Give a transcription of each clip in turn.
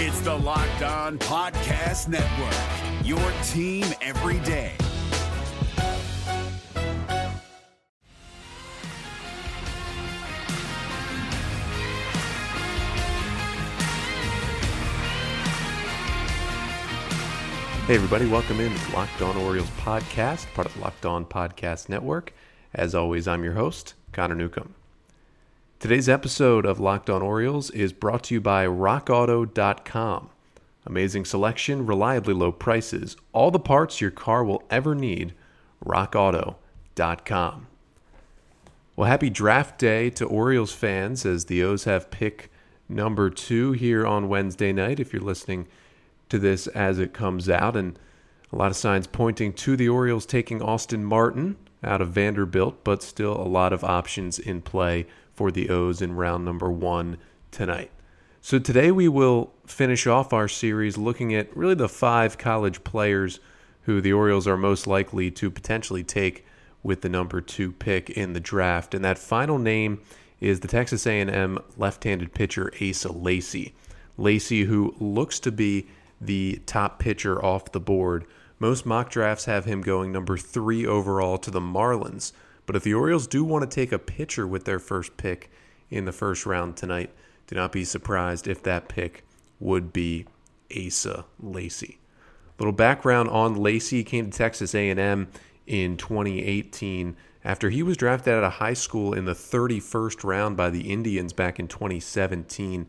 It's the Locked On Podcast Network, your team every day. Hey, everybody, welcome in to Locked On Orioles podcast, part of the Locked On Podcast Network. As always, I'm your host, Connor Newcomb. Today's episode of Locked On Orioles is brought to you by RockAuto.com. Amazing selection, reliably low prices, all the parts your car will ever need. RockAuto.com. Well, happy draft day to Orioles fans as the O's have pick number two here on Wednesday night. If you're listening to this as it comes out, and a lot of signs pointing to the Orioles taking Austin Martin out of Vanderbilt, but still a lot of options in play for the O's in round number one tonight. So today we will finish off our series looking at really the five college players who the Orioles are most likely to potentially take with the number two pick in the draft, and that final name is the Texas A&M left-handed pitcher Asa Lacy. Lacy, who looks to be the top pitcher off the board. Most mock drafts have him going number three overall to the Marlins. But if the Orioles do want to take a pitcher with their first pick in the first round tonight, do not be surprised if that pick would be Asa Lacy. Little background on Lacy came to Texas A&M in 2018 after he was drafted out of high school in the 31st round by the Indians back in 2017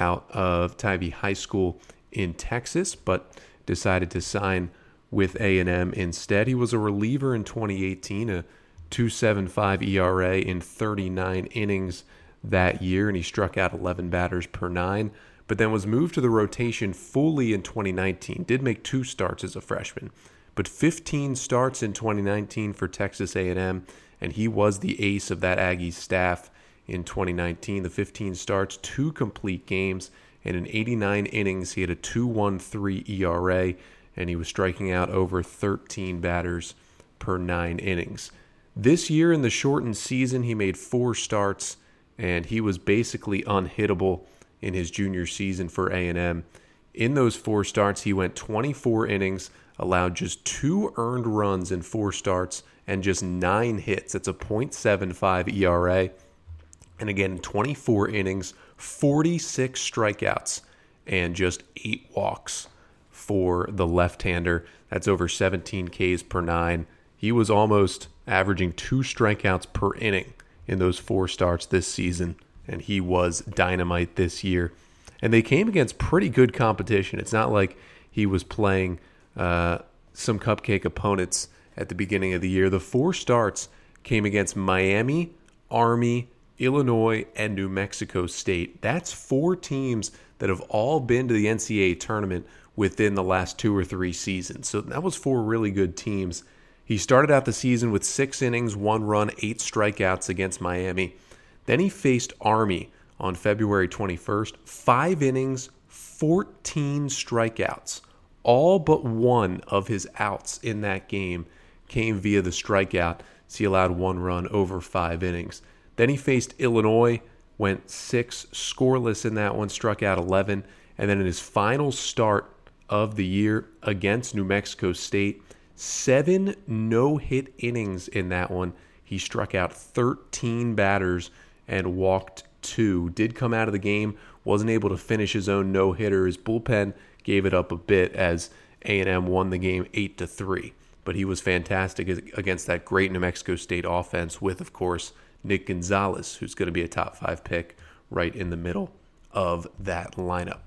out of Tivy High School in Texas, but decided to sign with A&M instead. He was a reliever in 2018, a 2.75 ERA in 39 innings that year, and he struck out 11 batters per nine. But then was moved to the rotation fully in 2019. Did make two starts as a freshman, but 15 starts in 2019 for Texas A&M, and he was the ace of that Aggies staff in 2019. The 15 starts, two complete games, and in 89 innings, he had a 2.13 ERA, and he was striking out over 13 batters per nine innings. This year in the shortened season, he made four starts, and he was basically unhittable in his junior season for A&M. In those four starts, he went 24 innings, allowed just two earned runs in four starts, and just nine hits. It's a .75 ERA. And again, 24 innings, 46 strikeouts, and just eight walks for the left hander. That's over 17 Ks per nine. He was almost averaging two strikeouts per inning in those four starts this season, and he was dynamite this year. And they came against pretty good competition. It's not like he was playing uh, some cupcake opponents at the beginning of the year. The four starts came against Miami, Army, Illinois, and New Mexico State. That's four teams that have all been to the NCAA tournament within the last two or three seasons. So that was four really good teams. He started out the season with six innings, one run, eight strikeouts against Miami. Then he faced Army on February 21st, five innings, 14 strikeouts. All but one of his outs in that game came via the strikeout. So he allowed one run over five innings. Then he faced Illinois, went six scoreless in that one, struck out 11. And then in his final start of the year against New Mexico State, seven no hit innings in that one. He struck out 13 batters and walked two. Did come out of the game, wasn't able to finish his own no hitter. His bullpen gave it up a bit as A&M won the game eight to three. But he was fantastic against that great New Mexico State offense, with of course Nick Gonzalez, who's going to be a top five pick right in the middle of that lineup.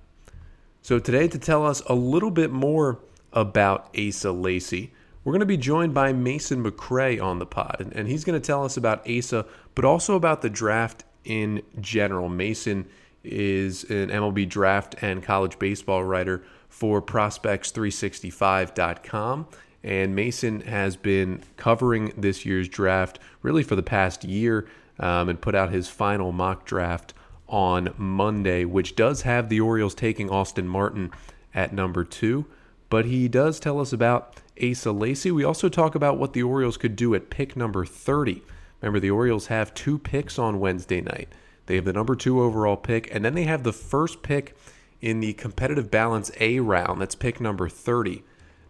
So, today, to tell us a little bit more about Asa Lacy, we're going to be joined by Mason McRae on the pod, and, and he's going to tell us about Asa, but also about the draft in general. Mason is an MLB draft and college baseball writer for prospects365.com and Mason has been covering this year's draft really for the past year um, and put out his final mock draft on Monday, which does have the Orioles taking Austin Martin at number two. But he does tell us about Asa Lacy. We also talk about what the Orioles could do at pick number 30. Remember, the Orioles have two picks on Wednesday night. They have the number two overall pick, and then they have the first pick in the competitive balance A round. That's pick number 30.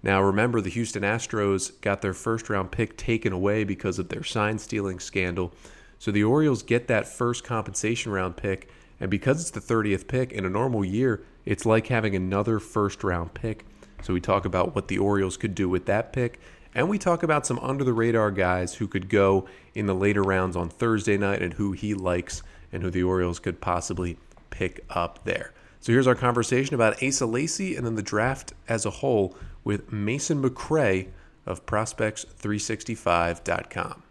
Now, remember, the Houston Astros got their first round pick taken away because of their sign stealing scandal. So the Orioles get that first compensation round pick. And because it's the 30th pick in a normal year, it's like having another first round pick. So we talk about what the Orioles could do with that pick. And we talk about some under the radar guys who could go in the later rounds on Thursday night and who he likes and who the Orioles could possibly pick up there. So here's our conversation about Asa Lacy and then the draft as a whole with Mason McRae of prospects365.com.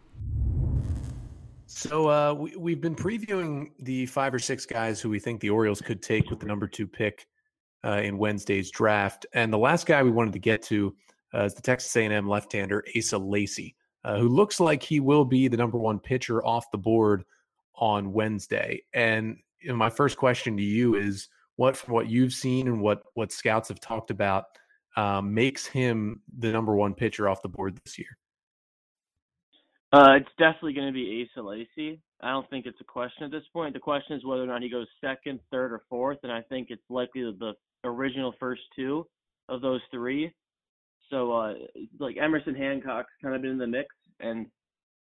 So uh, we, we've been previewing the five or six guys who we think the Orioles could take with the number two pick uh, in Wednesday's draft. And the last guy we wanted to get to uh, is the Texas A&M left-hander Asa Lacy, uh, who looks like he will be the number one pitcher off the board on Wednesday. And you know, my first question to you is, what from what you've seen and what what scouts have talked about um, makes him the number one pitcher off the board this year? Uh, it's definitely going to be Asa Lacy. I don't think it's a question at this point. The question is whether or not he goes second, third, or fourth, and I think it's likely the original first two of those three. So, uh, like Emerson Hancock's kind of been in the mix, and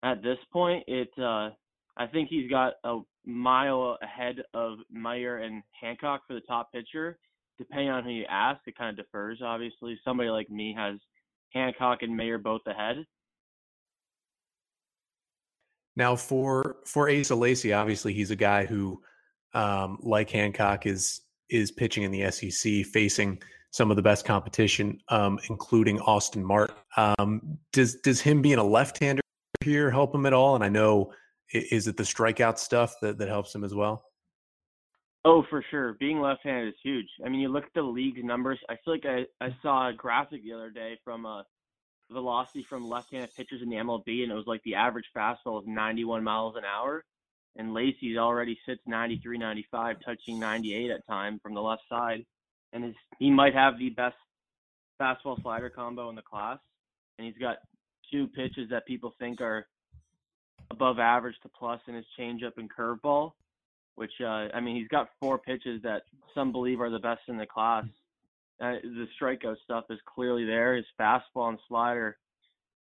at this point, it uh, I think he's got a mile ahead of Meyer and Hancock for the top pitcher. Depending on who you ask, it kind of differs. Obviously, somebody like me has Hancock and Meyer both ahead. Now, for for Asa Lacy, obviously he's a guy who, um, like Hancock, is is pitching in the SEC, facing some of the best competition, um, including Austin Martin. Um, does does him being a left-hander here help him at all? And I know is it the strikeout stuff that, that helps him as well? Oh, for sure. Being left-handed is huge. I mean, you look at the league numbers. I feel like I, I saw a graphic the other day from a uh, velocity from left-handed pitchers in the MLB, and it was like the average fastball is 91 miles an hour, and Lacy's already sits 93, 95, touching 98 at time from the left side, and his, he might have the best fastball slider combo in the class, and he's got two pitches that people think are above average to plus in his changeup and curveball, which uh, I mean he's got four pitches that some believe are the best in the class. Uh, the strikeout stuff is clearly there. His fastball and slider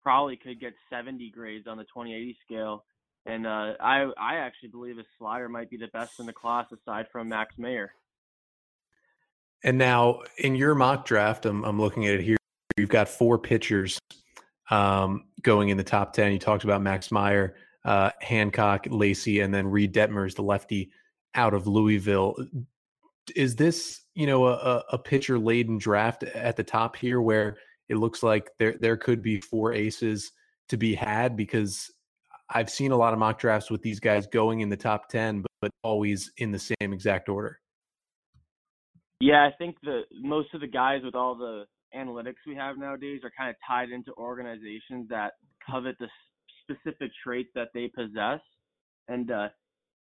probably could get 70 grades on the 2080 scale, and uh, I I actually believe his slider might be the best in the class aside from Max Meyer. And now in your mock draft, I'm I'm looking at it here. You've got four pitchers um, going in the top ten. You talked about Max Meyer uh, Hancock, Lacy, and then Reid Detmers, the lefty out of Louisville. Is this, you know, a, a pitcher laden draft at the top here where it looks like there there could be four aces to be had? Because I've seen a lot of mock drafts with these guys going in the top ten, but, but always in the same exact order. Yeah, I think the most of the guys with all the analytics we have nowadays are kind of tied into organizations that covet the specific traits that they possess. And uh,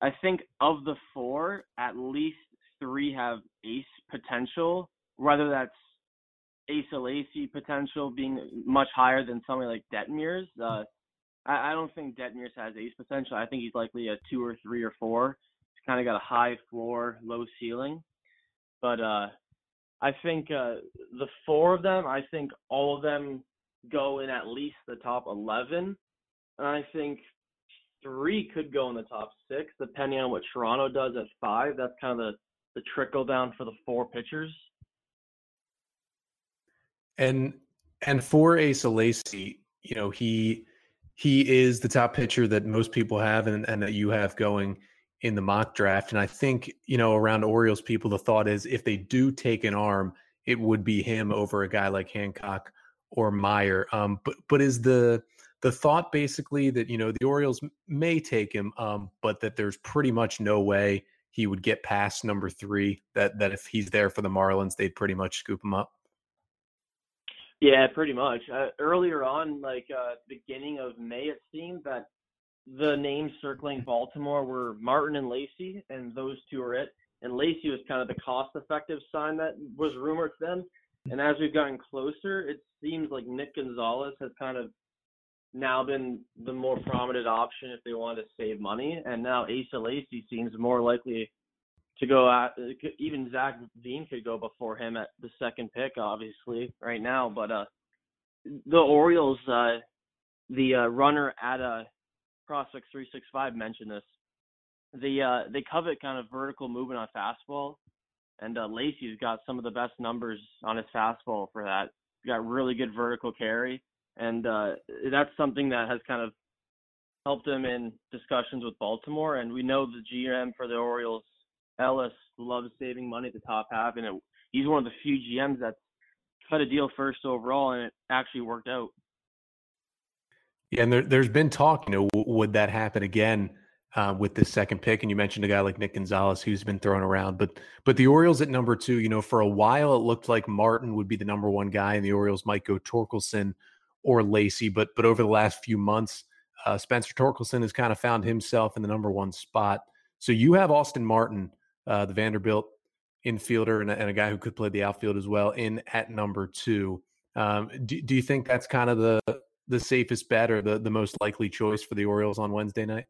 I think of the four, at least three have ace potential, whether that's Asa Lacy potential being much higher than somebody like Detmers. Uh, I, I don't think Detmers has ace potential. I think he's likely a two or three or four. He's kind of got a high floor, low ceiling. But uh, I think uh, the four of them, I think all of them go in at least the top 11. And I think three could go in the top six, depending on what Toronto does at five. That's kind of the, the trickle down for the four pitchers. And and for Asa Lacy, you know, he he is the top pitcher that most people have and, and that you have going in the mock draft. And I think, you know, around Orioles people, the thought is if they do take an arm, it would be him over a guy like Hancock or Meyer. Um, but but is the the thought basically that you know the Orioles may take him, um, but that there's pretty much no way he would get past number three. That that if he's there for the Marlins, they'd pretty much scoop him up. Yeah, pretty much. Uh, earlier on, like uh, beginning of May, it seemed that the names circling Baltimore were Martin and Lacy, and those two are it. And Lacy was kind of the cost-effective sign that was rumored then. And as we've gotten closer, it seems like Nick Gonzalez has kind of now been the more prominent option if they want to save money. And now Asa Lacy seems more likely to go at even Zach Veen could go before him at the second pick, obviously right now. But uh, the Orioles, uh, the uh, runner at uh, Prospects three six five mentioned this. The uh, they covet kind of vertical movement on fastball, and uh, Lacy's got some of the best numbers on his fastball for that. He's got really good vertical carry, and uh, that's something that has kind of helped him in discussions with Baltimore. And we know the GM for the Orioles, Elias, loves saving money at the top half, and it, he's one of the few GMs that's cut a deal first overall, and it actually worked out. Yeah, and there, has been talk. You know, would that happen again uh, with this second pick? And you mentioned a guy like Nick Gonzalez who's been thrown around, but but the Orioles at number two. You know, for a while it looked like Martin would be the number one guy, and the Orioles might go Torkelson or Lacy. But but over the last few months, uh, Spencer Torkelson has kind of found himself in the number one spot. So you have Austin Martin, uh, the Vanderbilt infielder, and a, and a, guy who could play the outfield as well, in at number two. Um, do, do you think that's kind of the the safest bet or the, the most likely choice for the Orioles on Wednesday night?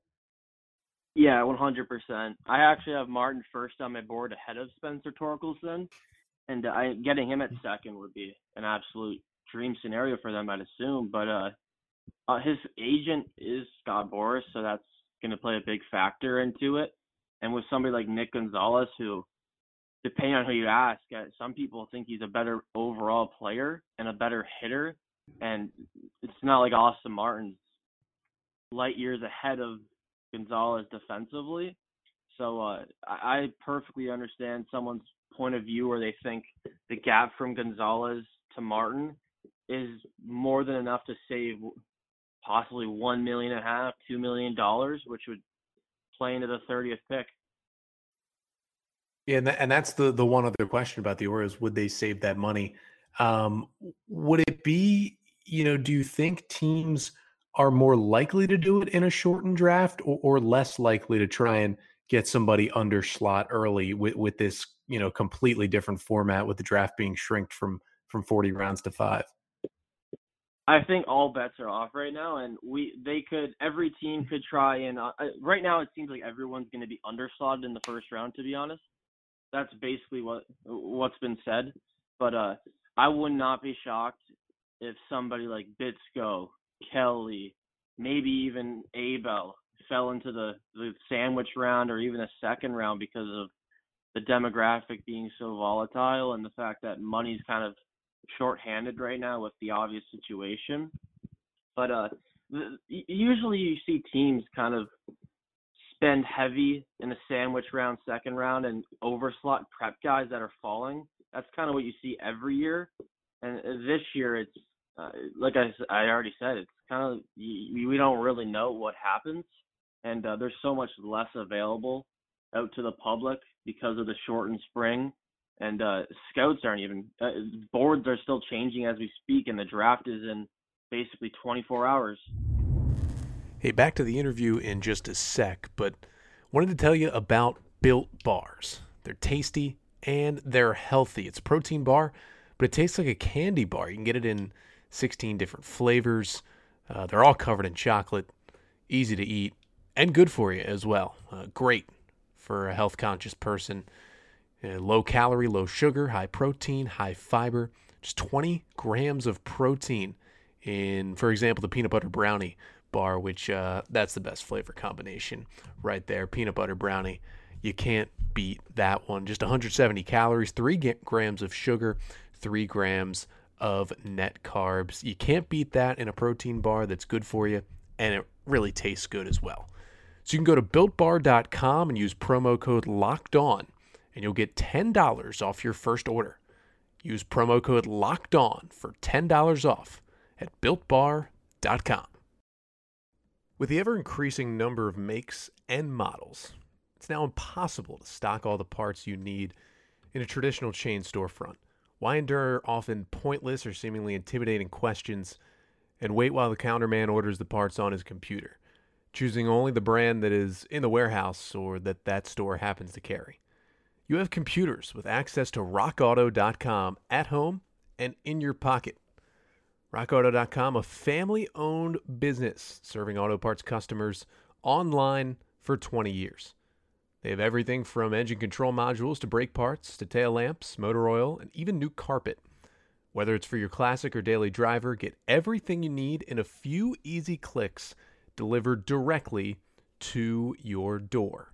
Yeah, 100%. I actually have Martin first on my board ahead of Spencer Torkelson, and I getting him at second would be an absolute dream scenario for them, I'd assume. But uh, uh, his agent is Scott Boras, so that's going to play a big factor into it. And with somebody like Nick Gonzalez, who, depending on who you ask, uh, some people think he's a better overall player and a better hitter. And it's not like Austin Martin's light years ahead of Gonzalez defensively. So uh, I perfectly understand someone's point of view where they think the gap from Gonzalez to Martin is more than enough to save possibly one million and a half, two million dollars, which would play into the thirtieth pick. Yeah, and, that, and that's the the one other question about the Orioles: would they save that money? Um, would it be, you know, do you think teams are more likely to do it in a shortened draft, or, or less likely to try and get somebody under slot early with with this, you know, completely different format with the draft being shrinked from from forty rounds to five? I think all bets are off right now, and we they could every team could try and uh, uh right now it seems like everyone's going to be underslotted in the first round. To be honest, that's basically what what's been said. But uh, I would not be shocked if somebody like Bitsko, Kelley, maybe even Abel fell into the the sandwich round or even a second round because of the demographic being so volatile and the fact that money's kind of short-handed right now with the obvious situation. But uh, usually you see teams kind of spend heavy in the sandwich round, second round, and overslot prep guys that are falling. That's kind of what you see every year. And uh, this year, it's uh, like I, I already said, it's kind of we don't really know what happens, and uh, there's so much less available out to the public because of the shortened spring and uh, scouts aren't even uh, boards are still changing as we speak, and the draft is in basically 24 hours. Hey, back to the interview in just a sec, but wanted to tell you about Built Bars. They're tasty and they're healthy. It's a protein bar, but it tastes like a candy bar. You can get it in 16 different flavors. Uh, they're all covered in chocolate, easy to eat, and good for you as well. Uh, great for a health conscious person. Uh, low calorie, low sugar, high protein, high fiber, just 20 grams of protein in, for example, the peanut butter brownie bar, which uh, that's the best flavor combination right there. Peanut butter brownie. You can't beat that one. Just 170 calories, 3 grams of sugar, 3 grams of net carbs. You can't beat that in a protein bar that's good for you, and it really tastes good as well. So you can go to builtbar.com and use promo code LOCKED ON and you'll get $10 off your first order. Use promo code LOCKED ON for $10 off at builtbar.com. With the ever increasing number of makes and models, it's now impossible to stock all the parts you need in a traditional chain storefront. Why endure often pointless or seemingly intimidating questions and wait while the counterman orders the parts on his computer, choosing only the brand that is in the warehouse or that that store happens to carry? You have computers with access to rockauto.com at home and in your pocket. RockAuto.com, a family owned business serving auto parts customers online for 20 years. They have everything from engine control modules to brake parts to tail lamps, motor oil, and even new carpet. Whether it's for your classic or daily driver, get everything you need in a few easy clicks delivered directly to your door.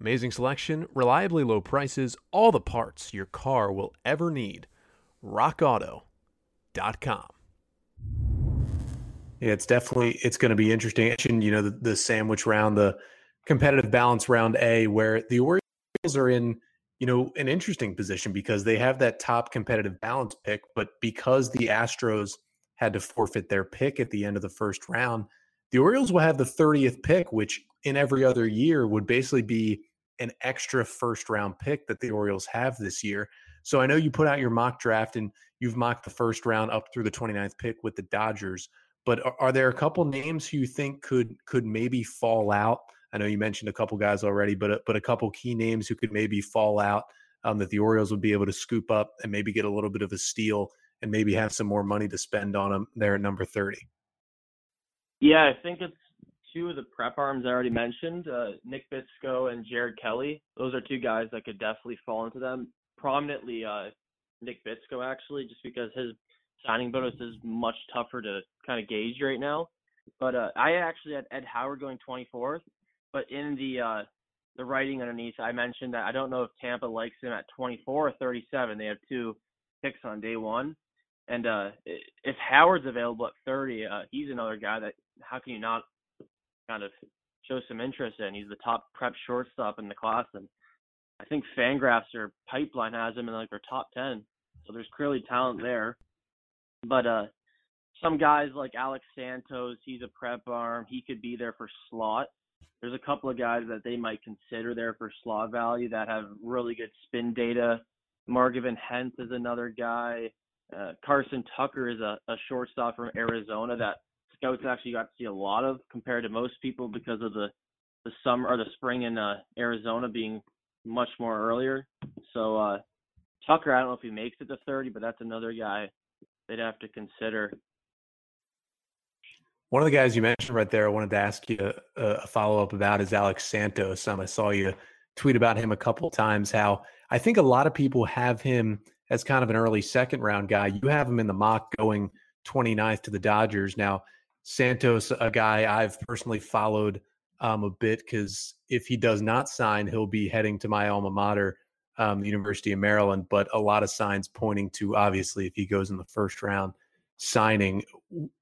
Amazing selection, reliably low prices, all the parts your car will ever need. RockAuto.com. Yeah, it's definitely it's going to be interesting. You know, the, the sandwich round, the competitive balance round A, where the Orioles are in you know, an interesting position because they have that top competitive balance pick, but because the Astros had to forfeit their pick at the end of the first round, the Orioles will have the 30th pick, which in every other year would basically be an extra first round pick that the Orioles have this year. So I know you put out your mock draft and you've mocked the first round up through the 29th pick with the Dodgers, but are, are there a couple names who you think could could maybe fall out? I know you mentioned a couple guys already, but a, but a couple key names who could maybe fall out um, that the Orioles would be able to scoop up and maybe get a little bit of a steal and maybe have some more money to spend on them there at number 30. Yeah, I think it's two of the prep arms I already mentioned, uh, Nick Bitsko and Jared Kelley. Those are two guys that could definitely fall into them. Prominently, uh, Nick Bitsko actually, just because his signing bonus is much tougher to kind of gauge right now. But uh, I actually had Ed Howard going 24th, but in the uh, the writing underneath, I mentioned that I don't know if Tampa likes him at 24 or 37. They have two picks on day one, and uh, if Howard's available at 30, uh, he's another guy that how can you not kind of show some interest in? He's the top prep shortstop in the class, and I think Fangraphs or Pipeline has him in like their top 10. So there's clearly talent there. But uh, some guys like Alex Santos, he's a prep arm. He could be there for slot there's a couple of guys that they might consider there for slot value that have really good spin data. Markevian Hence is another guy. Uh, Carson Tucker is a, a shortstop from Arizona that scouts actually got to see a lot of compared to most people because of the the summer or the spring in uh, Arizona being much more earlier. So uh, Tucker, I don't know if he makes it to 30, but that's another guy they'd have to consider. One of the guys you mentioned right there, I wanted to ask you a, a follow up about is Alex Santos. Um, I saw you tweet about him a couple times. How I think a lot of people have him as kind of an early second round guy. You have him in the mock going 29th to the Dodgers. Now, Santos, a guy I've personally followed um, a bit because if he does not sign, he'll be heading to my alma mater, um, the University of Maryland. But a lot of signs pointing to obviously if he goes in the first round, signing.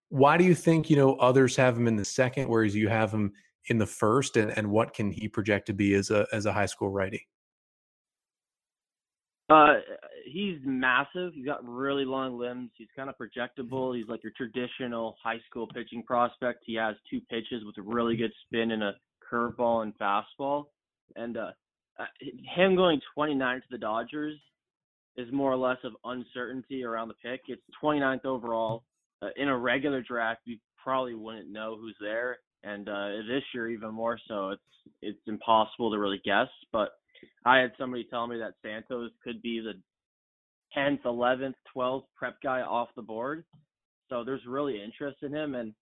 Why do you think, you know, others have him in the second, whereas you have him in the first, and, and what can he project to be as a as a high school righty? Uh, he's massive. He's got really long limbs. He's kind of projectable. He's like your traditional high school pitching prospect. He has two pitches with a really good spin and a curveball and fastball. And uh, uh him going 29 to the Dodgers is more or less of uncertainty around the pick. It's 29th overall uh, in a regular draft, you probably wouldn't know who's there, and uh, this year even more so. It's it's impossible to really guess. But I had somebody tell me that Santos could be the 10th, 11th, 12th prep guy off the board. So there's really interest in him, and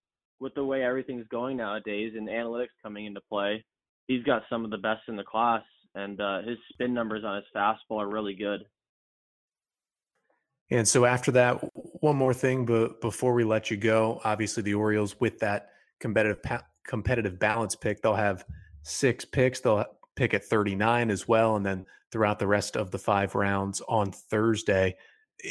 with the way everything's going nowadays and analytics coming into play, he's got some of the best in the class, and uh, his spin numbers on his fastball are really good. And so after that, one more thing, but before we let you go, obviously the Orioles with that competitive competitive balance pick, they'll have six picks. They'll pick at 39 as well, and then throughout the rest of the five rounds on Thursday.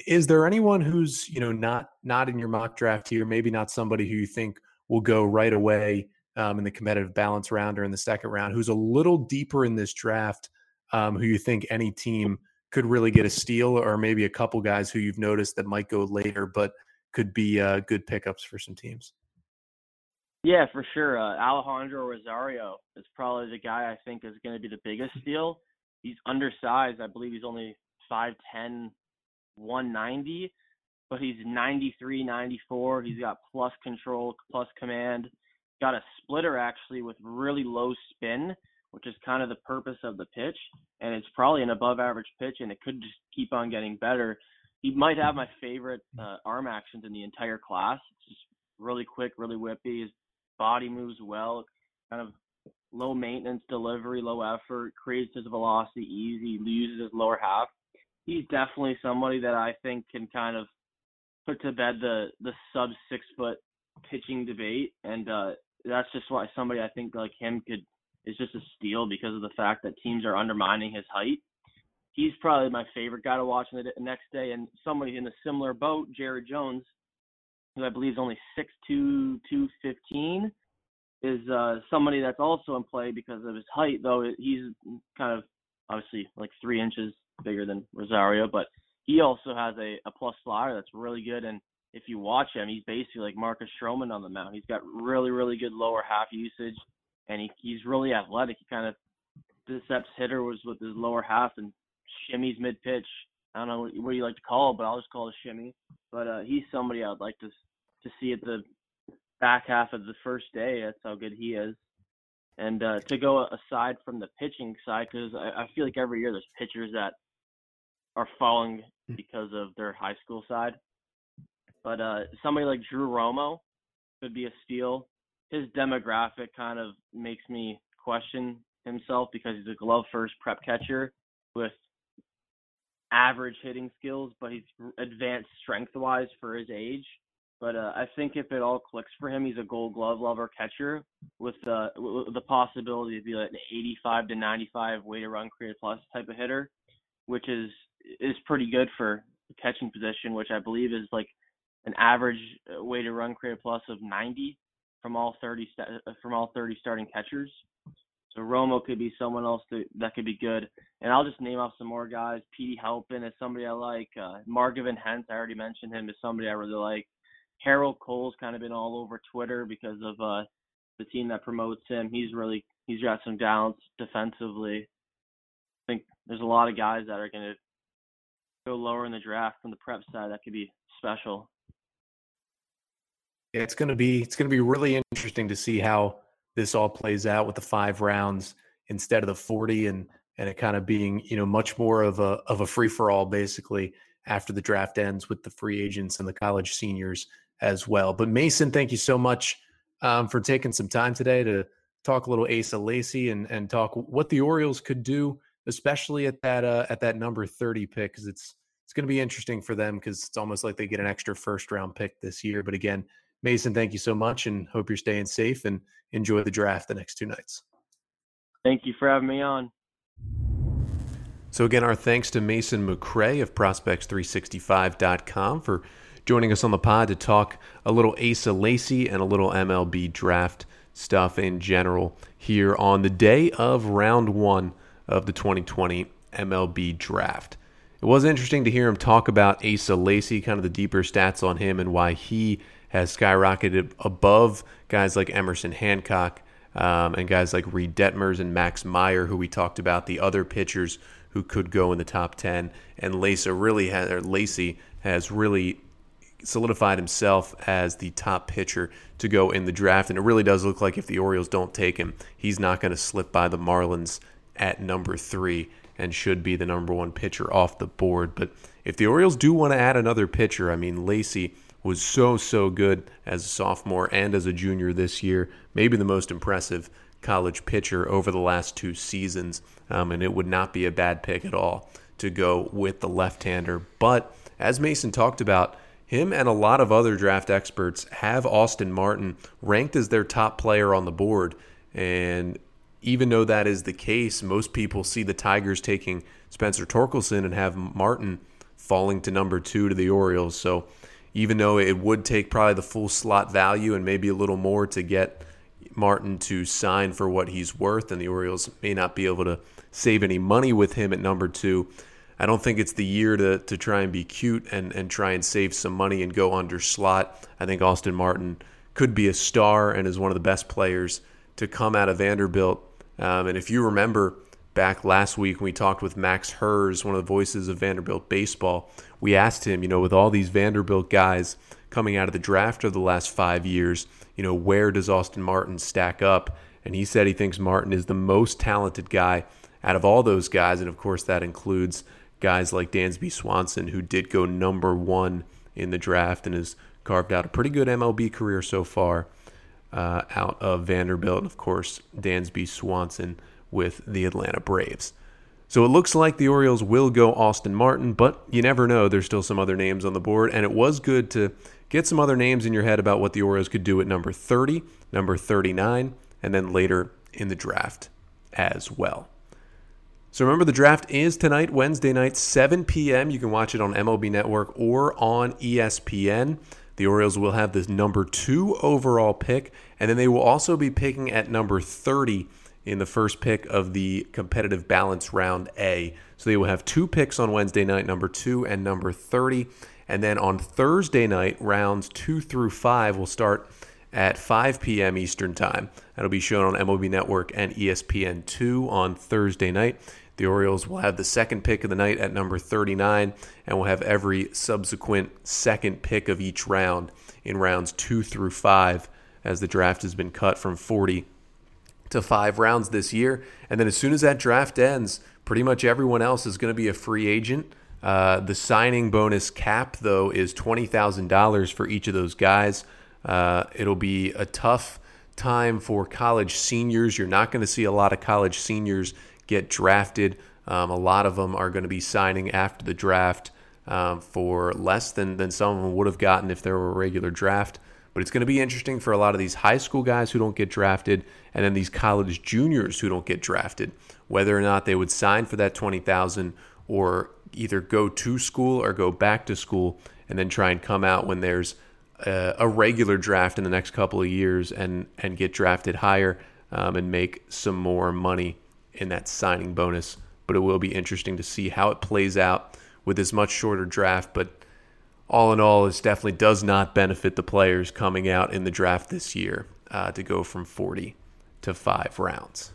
Is there anyone who's you know not not in your mock draft here? Maybe not somebody who you think will go right away um, in the competitive balance round or in the second round, who's a little deeper in this draft, um, who you think any team could really get a steal, or maybe a couple guys who you've noticed that might go later, but could be uh, good pickups for some teams. Yeah, for sure. Uh, Alejandro Rosario is probably the guy I think is going to be the biggest steal. He's undersized. I believe he's only 5'10, 190, but he's 93, 94. He's got plus control, plus command. Got a splitter actually with really low spin which is kind of the purpose of the pitch. And it's probably an above average pitch, and it could just keep on getting better. He might have my favorite uh, arm actions in the entire class. It's just really quick, really whippy. His body moves well, kind of low maintenance delivery, low effort, creates his velocity easy, uses his lower half. He's definitely somebody that I think can kind of put to bed the the sub six foot pitching debate, and uh, that's just why somebody I think like him could is just a steal because of the fact that teams are undermining his height. He's probably my favorite guy to watch in the next day, and somebody in a similar boat, Jared Jones, who I believe is only six two two fifteen is uh, somebody that's also in play because of his height, though he's kind of obviously like three inches bigger than Rosario, but he also has a, a plus slider that's really good. And if you watch him, he's basically like Marcus Stroman on the mound. He's got really, really good lower half usage, and he, he's really athletic. He kind of decepts hitters with his lower half and shimmies mid pitch. I don't know what you like to call it, but I'll just call it a shimmy. But uh, he's somebody I'd like to to see at the back half of the first day. That's how good he is. And uh, to go aside from the pitching side, because I, I feel like every year there's pitchers that are falling hmm. because of their high school side. But uh, somebody like Drew Romo could be a steal. His demographic kind of makes me question himself because he's a glove first prep catcher with average hitting skills, but he's advanced strength wise for his age. But uh, I think if it all clicks for him, he's a Gold Glove lover catcher with uh, the possibility to be like an 85 to 95 weighted run created plus type of hitter, which is is pretty good for the catching position, which I believe is like an average uh, weighted run created plus of 90 from all 30 uh, from all 30 starting catchers. So Romo could be someone else that, that could be good. And I'll just name off some more guys. Petey Halpin is somebody I like. Uh, Markevian Hence, I already mentioned him, is somebody I really like. Harold Cole's kind of been all over Twitter because of uh, the team that promotes him. He's really he's got some downs defensively. I think there's a lot of guys that are going to go lower in the draft from the prep side that could be special. Yeah, it's going to be it's going to be really interesting to see how this all plays out with the five rounds instead of the 40 and and it kind of being, you know, much more of a of a free for all basically after the draft ends with the free agents and the college seniors as well. But Mason, thank you so much um, for taking some time today to talk a little Asa Lacy and and talk what the Orioles could do, especially at that uh, at that number thirty pick, because it's it's going to be interesting for them because it's almost like they get an extra first round pick this year. But again, Mason, thank you so much, and hope you're staying safe and enjoy the draft the next two nights. Thank you for having me on. So again, our thanks to Mason McRae of Prospects365.com for joining us on the pod to talk a little Asa Lacy and a little MLB draft stuff in general here on the day of round one of the 2020 MLB draft. It was interesting to hear him talk about Asa Lacy, kind of the deeper stats on him and why he has skyrocketed above guys like Emerson Hancock um, and guys like Reid Detmers and Max Meyer, who we talked about, the other pitchers who could go in the top 10. And Lacy really has, or Lacy has really solidified himself as the top pitcher to go in the draft. And it really does look like if the Orioles don't take him, he's not going to slip by the Marlins at number three and should be the number one pitcher off the board. But if the Orioles do want to add another pitcher, I mean, Lacy was so, so good as a sophomore and as a junior this year, maybe the most impressive college pitcher over the last two seasons. Um, and it would not be a bad pick at all to go with the left hander. But as Mason talked about, him and a lot of other draft experts have Austin Martin ranked as their top player on the board. And even though that is the case, most people see the Tigers taking Spencer Torkelson and have Martin falling to number two to the Orioles. So even though it would take probably the full slot value and maybe a little more to get Martin to sign for what he's worth, and the Orioles may not be able to save any money with him at number two. I don't think it's the year to, to try and be cute and, and try and save some money and go under slot. I think Austin Martin could be a star and is one of the best players to come out of Vanderbilt. Um, and if you remember back last week when we talked with Max Hers, one of the voices of Vanderbilt baseball, we asked him, you know, with all these Vanderbilt guys coming out of the draft of the last five years, you know, where does Austin Martin stack up? And he said he thinks Martin is the most talented guy out of all those guys. And of course, that includes guys like Dansby Swanson, who did go number one in the draft and has carved out a pretty good MLB career so far. uh, out of Vanderbilt, and of course, Dansby Swanson with the Atlanta Braves. So it looks like the Orioles will go Austin Martin, but you never know. There's still some other names on the board, and it was good to get some other names in your head about what the Orioles could do at number 30, number 39, and then later in the draft as well. So remember, the draft is tonight, Wednesday night, 7 p.m. You can watch it on MLB Network or on ESPN. The Orioles will have the number two overall pick, and then they will also be picking at number 30 in the first pick of the competitive balance round A. So they will have two picks on Wednesday night, number two and number 30. And then on Thursday night, rounds two through five will start at 5 p.m. Eastern Time. That'll be shown on MLB Network and ESPN2 on Thursday night. The Orioles will have the second pick of the night at number 39, and will have every subsequent second pick of each round in rounds two through five, as the draft has been cut from 40 to five rounds this year. And then as soon as that draft ends, pretty much everyone else is going to be a free agent. Uh, the signing bonus cap, though, is $20,000 for each of those guys. Uh, it'll be a tough time for college seniors. You're not going to see a lot of college seniors get drafted. Um, a lot of them are going to be signing after the draft um, for less than, than some of them would have gotten if there were a regular draft. But it's going to be interesting for a lot of these high school guys who don't get drafted and then these college juniors who don't get drafted, whether or not they would sign for that 20,000 or either go to school or go back to school and then try and come out when there's a, a regular draft in the next couple of years and, and get drafted higher um, and make some more money in that signing bonus. But it will be interesting to see how it plays out with this much shorter draft. But all in all, this definitely does not benefit the players coming out in the draft this year uh, to go from 40 to five rounds.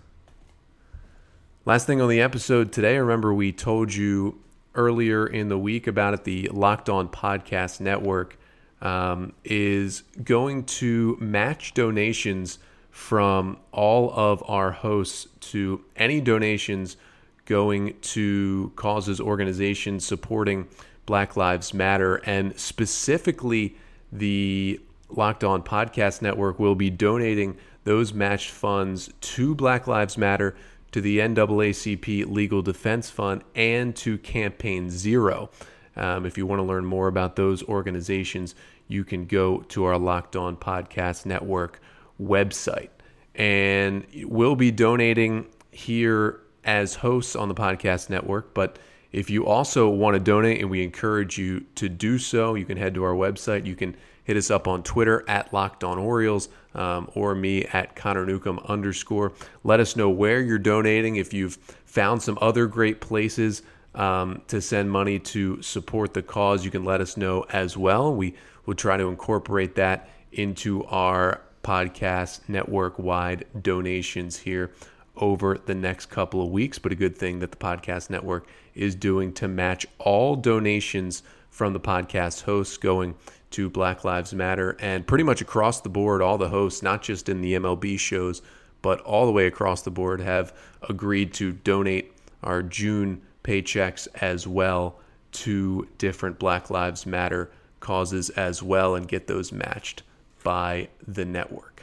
Last thing on the episode today, remember we told you earlier in the week about it, the Locked On Podcast Network um, is going to match donations from all of our hosts to any donations going to causes, organizations supporting Black Lives Matter, and specifically the Locked On Podcast Network will be donating those matched funds to Black Lives Matter, to the NAACP Legal Defense Fund, and to Campaign Zero. Um, if you want to learn more about those organizations, you can go to our Locked On Podcast Network website. And we'll be donating here as hosts on the podcast network. But if you also want to donate, and we encourage you to do so, you can head to our website. You can hit us up on Twitter at Locked On Orioles um, or me at Connor Newcomb underscore. Let us know where you're donating. If you've found some other great places um, to send money to support the cause, you can let us know as well. We will try to incorporate that into our podcast network wide donations here over the next couple of weeks. But a good thing that the podcast network is doing to match all donations from the podcast hosts going to Black Lives Matter and pretty much across the board, all the hosts, not just in the MLB shows, but all the way across the board, have agreed to donate our June paychecks as well to different Black Lives Matter causes as well and get those matched by the network.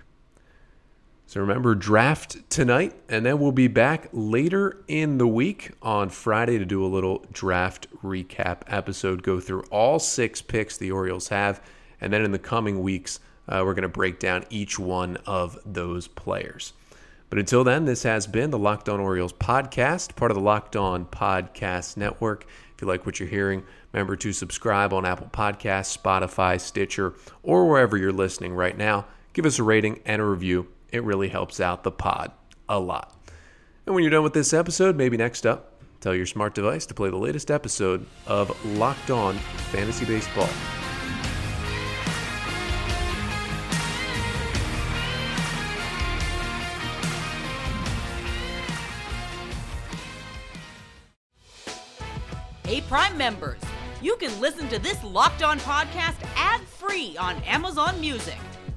So remember, draft tonight, and then we'll be back later in the week on Friday to do a little draft recap episode, go through all six picks the Orioles have, and then in the coming weeks, uh, we're going to break down each one of those players. But until then, this has been the Locked On Orioles podcast, part of the Locked On Podcast Network. If you like what you're hearing, remember to subscribe on Apple Podcasts, Spotify, Stitcher, or wherever you're listening right now. Give us a rating and a review. It really helps out the pod a lot. And when you're done with this episode, maybe next up, tell your smart device to play the latest episode of Locked On Fantasy Baseball. Hey, Prime members, you can listen to this locked on podcast ad free on Amazon Music.